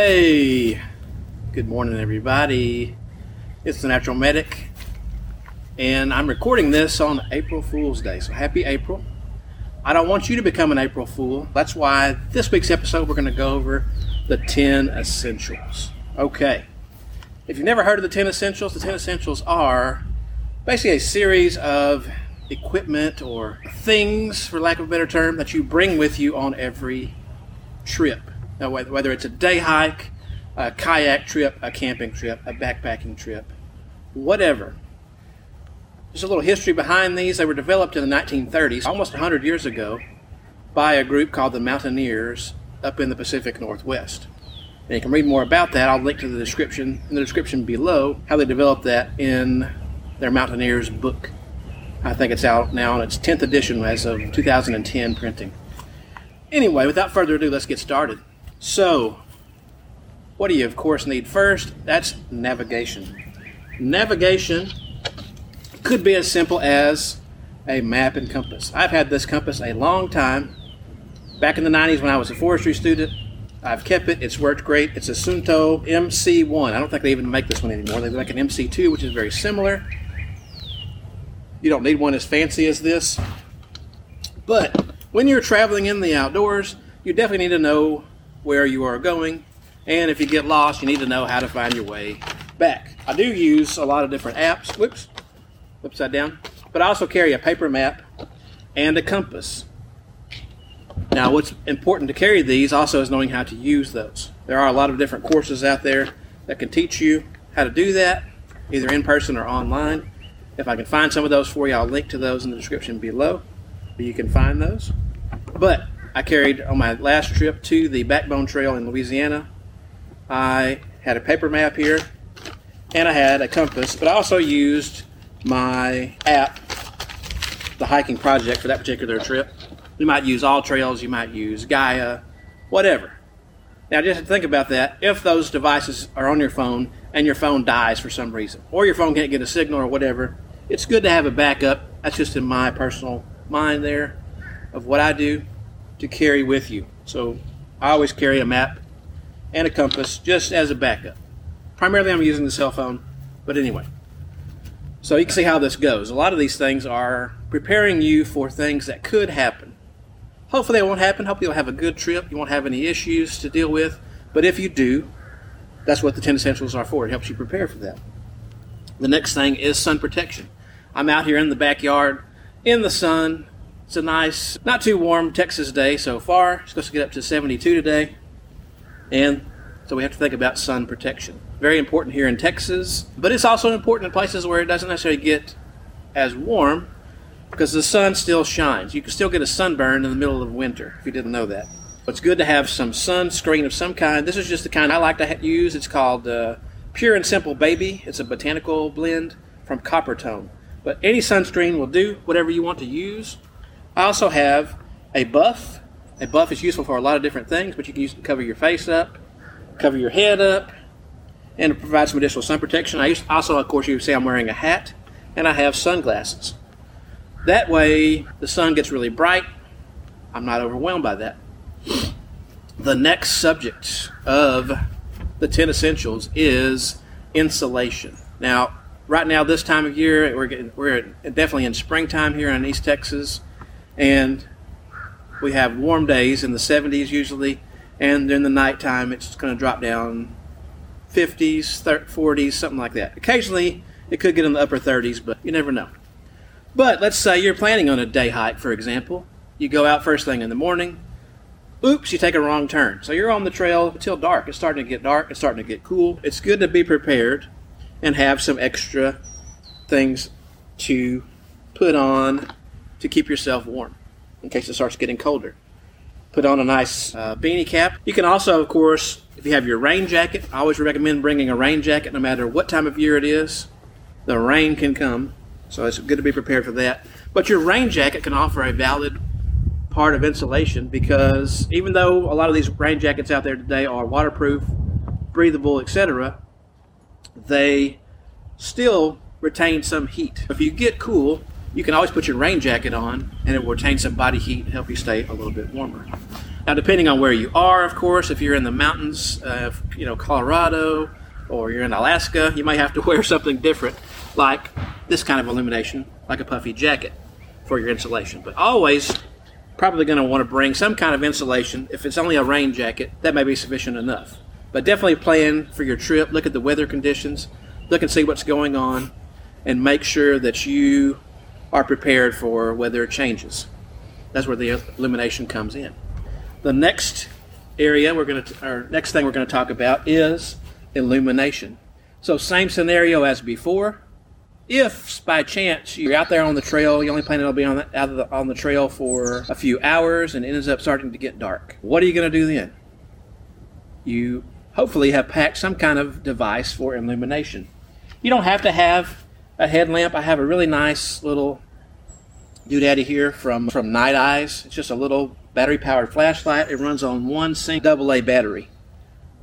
Hey, good morning, everybody. It's the Natural Medic, and I'm recording this on April Fool's Day. So happy April. I don't want you to become an April Fool. That's why this week's episode we're going to go over the 10 essentials. Okay. If you've never heard of the 10 essentials, the 10 essentials are basically a series of equipment or things, for lack of a better term, that you bring with you on every trip. Now, whether it's a day hike, a kayak trip, a camping trip, a backpacking trip, whatever. There's a little history behind these. They were developed in the 1930s, almost 100 years ago, by a group called the Mountaineers up in the Pacific Northwest. And you can read more about that. I'll link to the description in the description below how they developed that in their Mountaineers book. I think it's out now in its 10th edition as of 2010 printing. Anyway, without further ado, let's get started. So, what do you, of course, need first? That's navigation. Navigation could be as simple as a map and compass. I've had this compass a long time. Back in the 90s when I was a forestry student, I've kept it. It's worked great. It's a Suunto MC1. I don't think they even make this one anymore. They make an MC2, which is very similar. You don't need one as fancy as this. But when you're traveling in the outdoors, you definitely need to know where you are going. And if you get lost, you need to know how to find your way back. I do use a lot of different apps. Whoops, upside down. But I also carry a paper map and a compass. Now, what's important to carry these also is knowing how to use those. There are a lot of different courses out there that can teach you how to do that, either in person or online. If I can find some of those for you, I'll link to those in the description below. You can find those. But I carried on my last trip to the Backbone Trail in Louisiana. I had a paper map here and I had a compass, but I also used my app, the hiking project for that particular trip. You might use AllTrails, you might use Gaia, whatever. Now, just think about that. If those devices are on your phone and your phone dies for some reason, or your phone can't get a signal or whatever, it's good to have a backup. That's just in my personal mind there of what I do to carry with you. So I always carry a map and a compass just as a backup. Primarily, I'm using the cell phone, but anyway. So you can see how this goes. A lot of these things are preparing you for things that could happen. Hopefully, it won't happen. Hopefully, you'll have a good trip. You won't have any issues to deal with. But if you do, that's what the 10 essentials are for. It helps you prepare for that. The next thing is sun protection. I'm out here in the backyard in the sun. It's a nice, not too warm Texas day so far. It's supposed to get up to 72 today. And so we have to think about sun protection. Very important here in Texas, but it's also important in places where it doesn't necessarily get as warm because the sun still shines. You can still get a sunburn in the middle of winter if you didn't know that. It's good to have some sunscreen of some kind. This is just the kind I like to use. It's called uh, Pure and Simple Baby. It's a botanical blend from Coppertone. But any sunscreen will do, whatever you want to use. I also have a buff. A buff is useful for a lot of different things, but you can use it to cover your face up, cover your head up, and provide some additional sun protection. I also, of course, you see I'm wearing a hat and I have sunglasses. That way, the sun gets really bright. I'm not overwhelmed by that. The next subject of the 10 essentials is insulation. Now, right now, this time of year, we're, getting, we're definitely in springtime here in East Texas, and we have warm days in the 70s usually, and in the nighttime, it's going to drop down 50s, 40s, something like that. Occasionally, it could get in the upper 30s, but you never know. But let's say you're planning on a day hike, for example. You go out first thing in the morning. Oops, you take a wrong turn. So you're on the trail until dark. It's starting to get dark. It's starting to get cool. It's good to be prepared and have some extra things to put on to keep yourself warm in case it starts getting colder. Put on a nice uh, beanie cap. You can also, of course, if you have your rain jacket, I always recommend bringing a rain jacket no matter what time of year it is. The rain can come, so it's good to be prepared for that. But your rain jacket can offer a valid part of insulation because even though a lot of these rain jackets out there today are waterproof, breathable, etc., they still retain some heat. If you get cool, you can always put your rain jacket on and it will retain some body heat and help you stay a little bit warmer. Now, depending on where you are, of course, if you're in the mountains, you know, Colorado, or you're in Alaska, you might have to wear something different, like this kind of illumination, like a puffy jacket for your insulation. But always probably going to want to bring some kind of insulation. If it's only a rain jacket, that may be sufficient enough. But definitely plan for your trip, look at the weather conditions, look and see what's going on, and make sure that you are prepared for weather changes. That's where the illumination comes in. The next area we're going to, our next thing we're going to talk about is illumination. So same scenario as before. If by chance you're out there on the trail, you only plan on being on the, out the, on the trail for a few hours and it ends up starting to get dark, what are you going to do then? You hopefully have packed some kind of device for illumination. You don't have to have a headlamp. I have a really nice little doodaddy here from, from Nite Ize. It's just a little battery powered flashlight. It runs on one single AA battery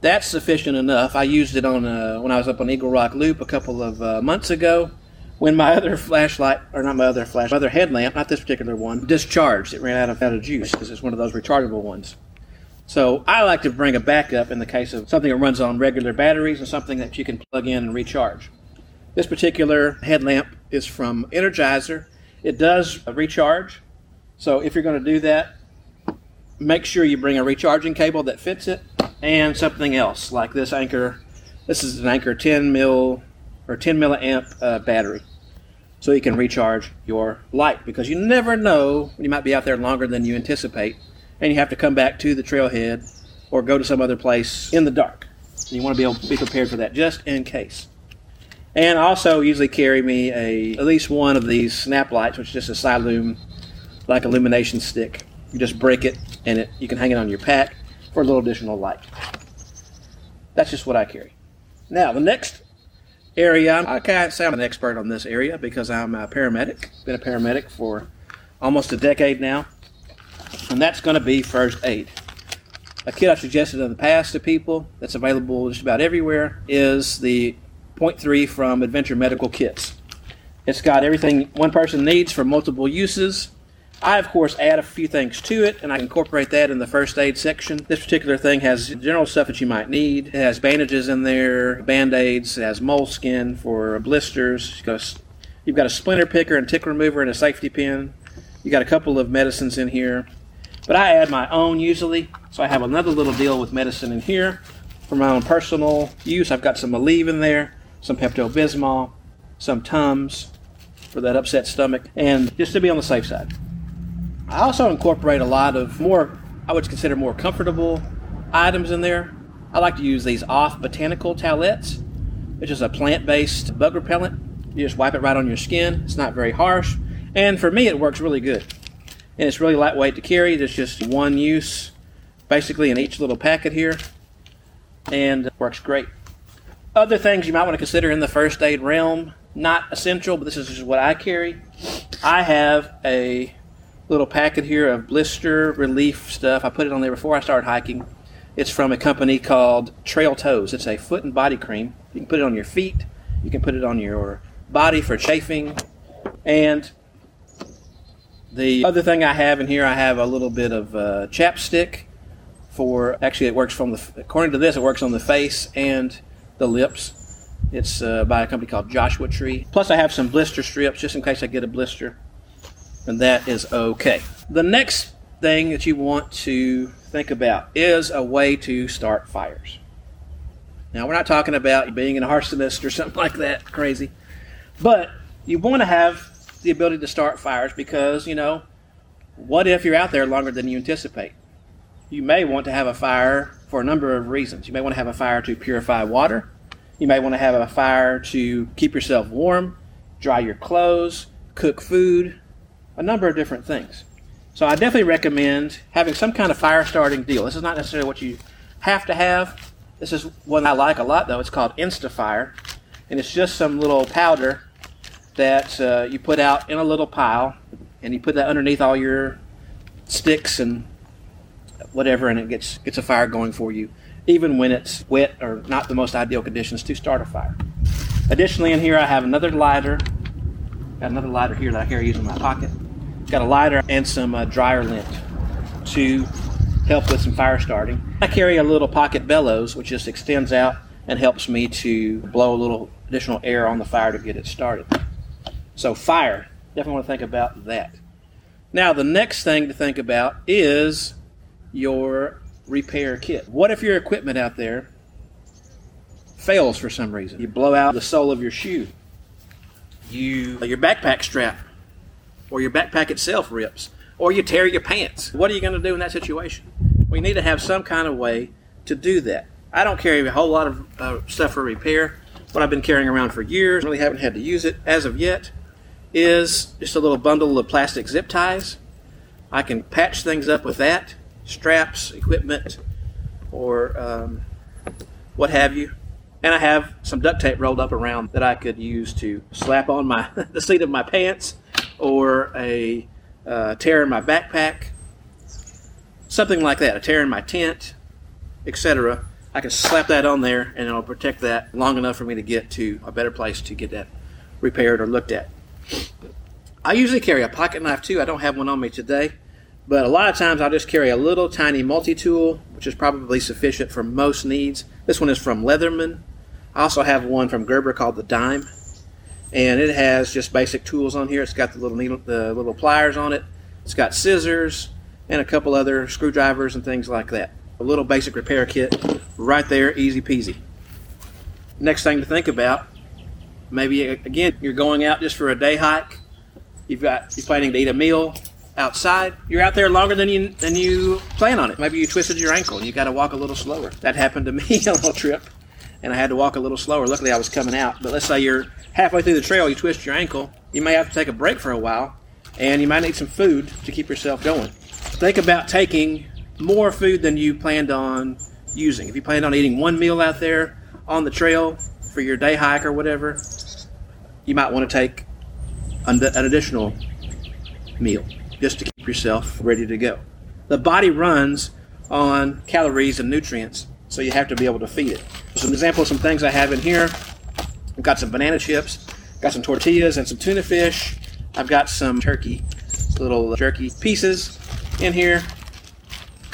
that's sufficient enough. I used it on uh, when I was up on Eagle Rock Loop a couple of uh, months ago when my other flashlight, or not my other flashlight, my other headlamp, not this particular one, discharged. It ran out of, out of juice because it's one of those rechargeable ones. So I like to bring a backup in the case of something that runs on regular batteries and something that you can plug in and recharge. This particular headlamp is from Energizer. It does recharge. So if you're going to do that, make sure you bring a recharging cable that fits it and something else like this Anker. This is an Anker 10 mil or 10 milliamp uh, battery, so you can recharge your light because you never know when you might be out there longer than you anticipate, and you have to come back to the trailhead or go to some other place in the dark. You want to be able to be prepared for that just in case. And also usually carry me a at least one of these snap lights, which is just a Cyalume like illumination stick. You just break it and it you can hang it on your pack for a little additional light. That's just what I carry. Now, the next area, I can't say I'm an expert on this area because I'm a paramedic. Been a paramedic for almost a decade now, and that's going to be first aid. A kit I've suggested in the past to people that's available just about everywhere is the Point 3 from Adventure Medical Kits. It's got everything one person needs for multiple uses I, of course, add a few things to it, and I incorporate that in the first aid section. This particular thing has general stuff that you might need. It has bandages in there, band aids, it has moleskin for blisters. You've got, a, you've splinter picker and tick remover and a safety pin. You got a couple of medicines in here. But I add my own usually, so I have another little deal with medicine in here for my own personal use. I've got some Aleve in there, some Pepto Bismol, some Tums for that upset stomach, and just to be on the safe side. I also incorporate a lot of more, I would consider more comfortable items in there. I like to use these off botanical towelettes, which is a plant based bug repellent. You just wipe it right on your skin. It's not very harsh. And for me, it works really good. And it's really lightweight to carry. There's just one use basically in each little packet here. And works great. Other things you might want to consider in the first aid realm, not essential, but this is just what I carry. I have a little packet here of blister relief stuff. I put it on there before I started hiking. It's from a company called Trail Toes. It's a foot and body cream. You can put it on your feet. You can put it on your body for chafing. And the other thing I have in here, I have a little bit of uh, chapstick for. Actually, it works from the. According to this, it works on the face and the lips. It's uh, by a company called Joshua Tree. Plus, I have some blister strips just in case I get a blister and that is okay. The next thing that you want to think about is a way to start fires. Now, we're not talking about being an arsonist or something like that crazy, but you want to have the ability to start fires because, you know, what if you're out there longer than you anticipate? You may want to have a fire for a number of reasons. You may want to have a fire to purify water. You may want to have a fire to keep yourself warm, dry your clothes, cook food, a number of different things. So I definitely recommend having some kind of fire starting deal. This is not necessarily what you have to have. This is one I like a lot though. It's called InstaFire, and it's just some little powder that uh, you put out in a little pile, and you put that underneath all your sticks and whatever, and it gets gets a fire going for you, even when it's wet or not the most ideal conditions to start a fire. Additionally, in here I have another lighter. Got another lighter here that I carry using my pocket got a lighter and some uh, dryer lint to help with some fire starting. I carry a little pocket bellows, which just extends out and helps me to blow a little additional air on the fire to get it started. So, fire, definitely want to think about that. Now, the next thing to think about is your repair kit. What if your equipment out there fails for some reason? You blow out the sole of your shoe, you your backpack strap, or your backpack itself rips, or you tear your pants. What are you going to do in that situation? We need to have some kind of way to do that. I don't carry a whole lot of uh, stuff for repair. What I've been carrying around for years, really haven't had to use it as of yet, is just a little bundle of plastic zip ties. I can patch things up with that, straps, equipment, or um, what have you. And I have some duct tape rolled up around that I could use to slap on my the seat of my pants or a uh, tear in my backpack, something like that, a tear in my tent, etc. I can slap that on there and it'll protect that long enough for me to get to a better place to get that repaired or looked at. I usually carry a pocket knife too. I don't have one on me today, but a lot of times I'll just carry a little tiny multi tool, which is probably sufficient for most needs. This one is from Leatherman. I also have one from Gerber called the Dime, and it has just basic tools on here. It's got the little needle, the little pliers on it. It's got scissors and a couple other screwdrivers and things like that a little basic repair kit right there, easy peasy. Next thing to think about, maybe again you're going out just for a day hike. You've got you're planning to eat a meal outside. You're out there longer than you than you plan on it. Maybe you twisted your ankle and you got to walk a little slower. That happened to me on a little trip, and I had to walk a little slower. Luckily, I was coming out. But let's say you're halfway through the trail, you twist your ankle. You may have to take a break for a while, and you might need some food to keep yourself going. Think about taking more food than you planned on using. If you planned on eating one meal out there on the trail for your day hike or whatever, you might want to take an, additional meal just to keep yourself ready to go. The body runs on calories and nutrients, so you have to be able to feed it. Some examples, of some things I have in here. I've got some banana chips, got some tortillas and some tuna fish. I've got some turkey, little uh, jerky pieces in here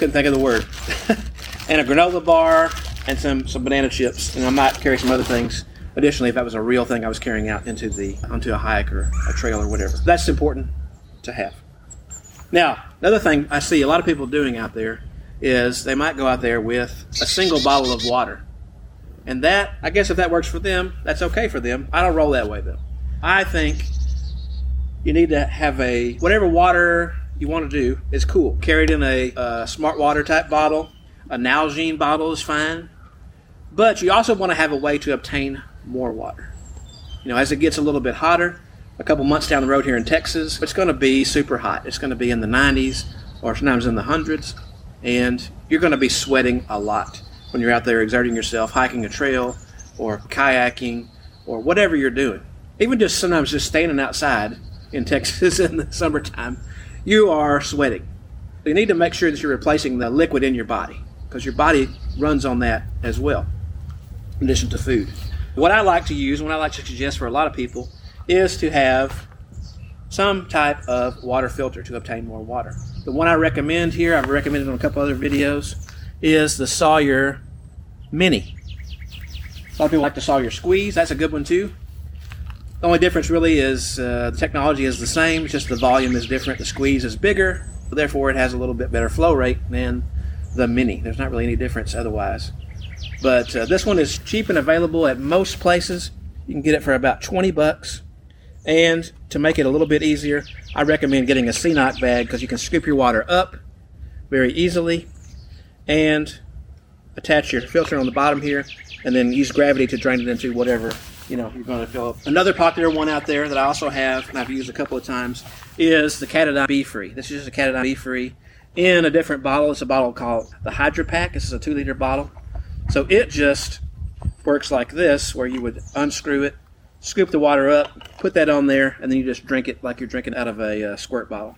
couldn't think of the word. and a granola bar and some, some banana chips. And I might carry some other things additionally if that was a real thing I was carrying out into the onto a hike or a trail or whatever. That's important to have. Now, another thing I see a lot of people doing out there is they might go out there with a single bottle of water. And that, I guess if that works for them, that's okay for them. I don't roll that way though. I think you need to have a whatever water you want to do is cool. Carried in a, a smart water type bottle. A Nalgene bottle is fine. But you also want to have a way to obtain more water. You know, as it gets a little bit hotter, a couple months down the road here in Texas, it's going to be super hot. It's going to be in the 90s or sometimes in the hundreds, and you're going to be sweating a lot when you're out there exerting yourself, hiking a trail or kayaking or whatever you're doing. Even just sometimes just standing outside in Texas in the summertime you are sweating. You need to make sure that you're replacing the liquid in your body because your body runs on that as well, in addition to food. What I like to use, what I like to suggest for a lot of people, is to have some type of water filter to obtain more water. The one I recommend here, I've recommended on a couple other videos, is the Sawyer Mini. A lot of people like the Sawyer Squeeze. That's a good one too. The only difference really is uh, the technology is the same, just the volume is different. The squeeze is bigger, therefore it has a little bit better flow rate than the Mini. There's not really any difference otherwise. But uh, this one is cheap and available at most places. You can get it for about 20 bucks. And to make it a little bit easier, I recommend getting a CNOC bag because you can scoop your water up very easily and attach your filter on the bottom here and then use gravity to drain it into whatever you know you're going to fill up. Another popular one out there that I also have and I've used a couple of times is the Katadyn Be Free. This is just a Katadyn Be Free in a different bottle. It's a bottle called the HydraPak. This is a two liter bottle, so it just works like this, where you would unscrew it, scoop the water up, put that on there, and then you just drink it like you're drinking out of a uh, squirt bottle.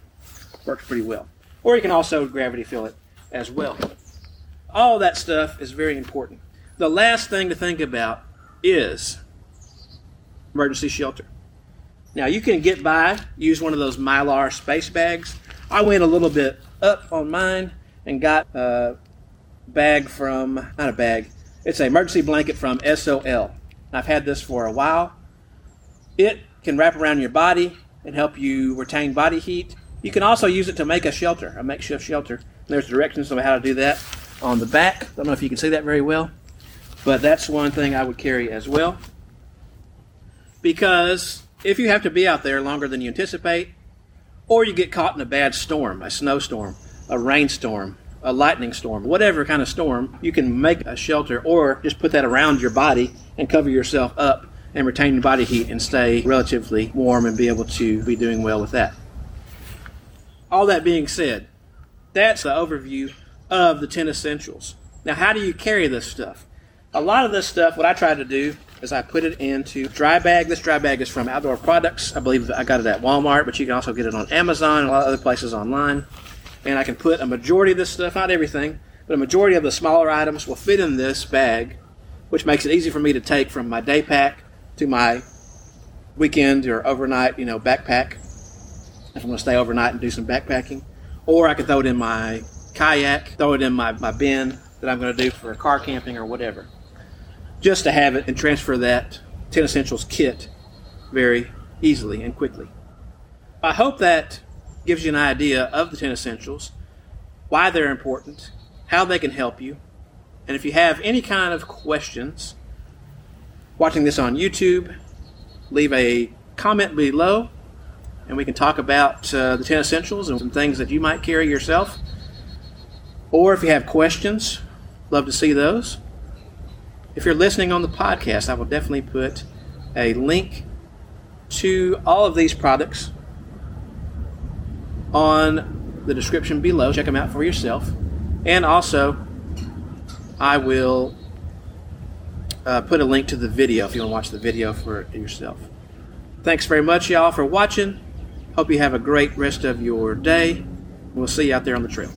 Works pretty well. Or you can also gravity fill it as well. All that stuff is very important. The last thing to think about is emergency shelter. Now you can get by, use one of those mylar space bags. I went a little bit up on mine and got a bag from, not a bag, it's an emergency blanket from SOL. I've had this for a while. It can wrap around your body and help you retain body heat. You can also use it to make a shelter, a makeshift shelter. There's directions on how to do that on the back. I don't know if you can see that very well, but that's one thing I would carry as well. Because if you have to be out there longer than you anticipate, or you get caught in a bad storm, a snowstorm, a rainstorm, a lightning storm, whatever kind of storm, you can make a shelter or just put that around your body and cover yourself up and retain body heat and stay relatively warm and be able to be doing well with that. All that being said, that's the overview of the 10 essentials. Now, how do you carry this stuff? A lot of this stuff, what I try to do is I put it into dry bag. This dry bag is from Outdoor Products. I believe I got it at Walmart, but you can also get it on Amazon and a lot of other places online. And I can put a majority of this stuff, not everything, but a majority of the smaller items will fit in this bag, which makes it easy for me to take from my day pack to my weekend or overnight, you know, backpack. If I'm going to stay overnight and do some backpacking, or I can throw it in my kayak, throw it in my, my bin that I'm going to do for car camping or whatever. Just to have it and transfer that 10 Essentials kit very easily and quickly. I hope that gives you an idea of the 10 Essentials, why they're important, how they can help you, and if you have any kind of questions watching this on YouTube, leave a comment below and we can talk about uh, the 10 essentials and some things that you might carry yourself. Or if you have questions, love to see those. If you're listening on the podcast, I will definitely put a link to all of these products on the description below. Check them out for yourself. And also, I will uh, put a link to the video if you want to watch the video for yourself. Thanks very much, y'all, for watching. Hope you have a great rest of your day. We'll see you out there on the trail.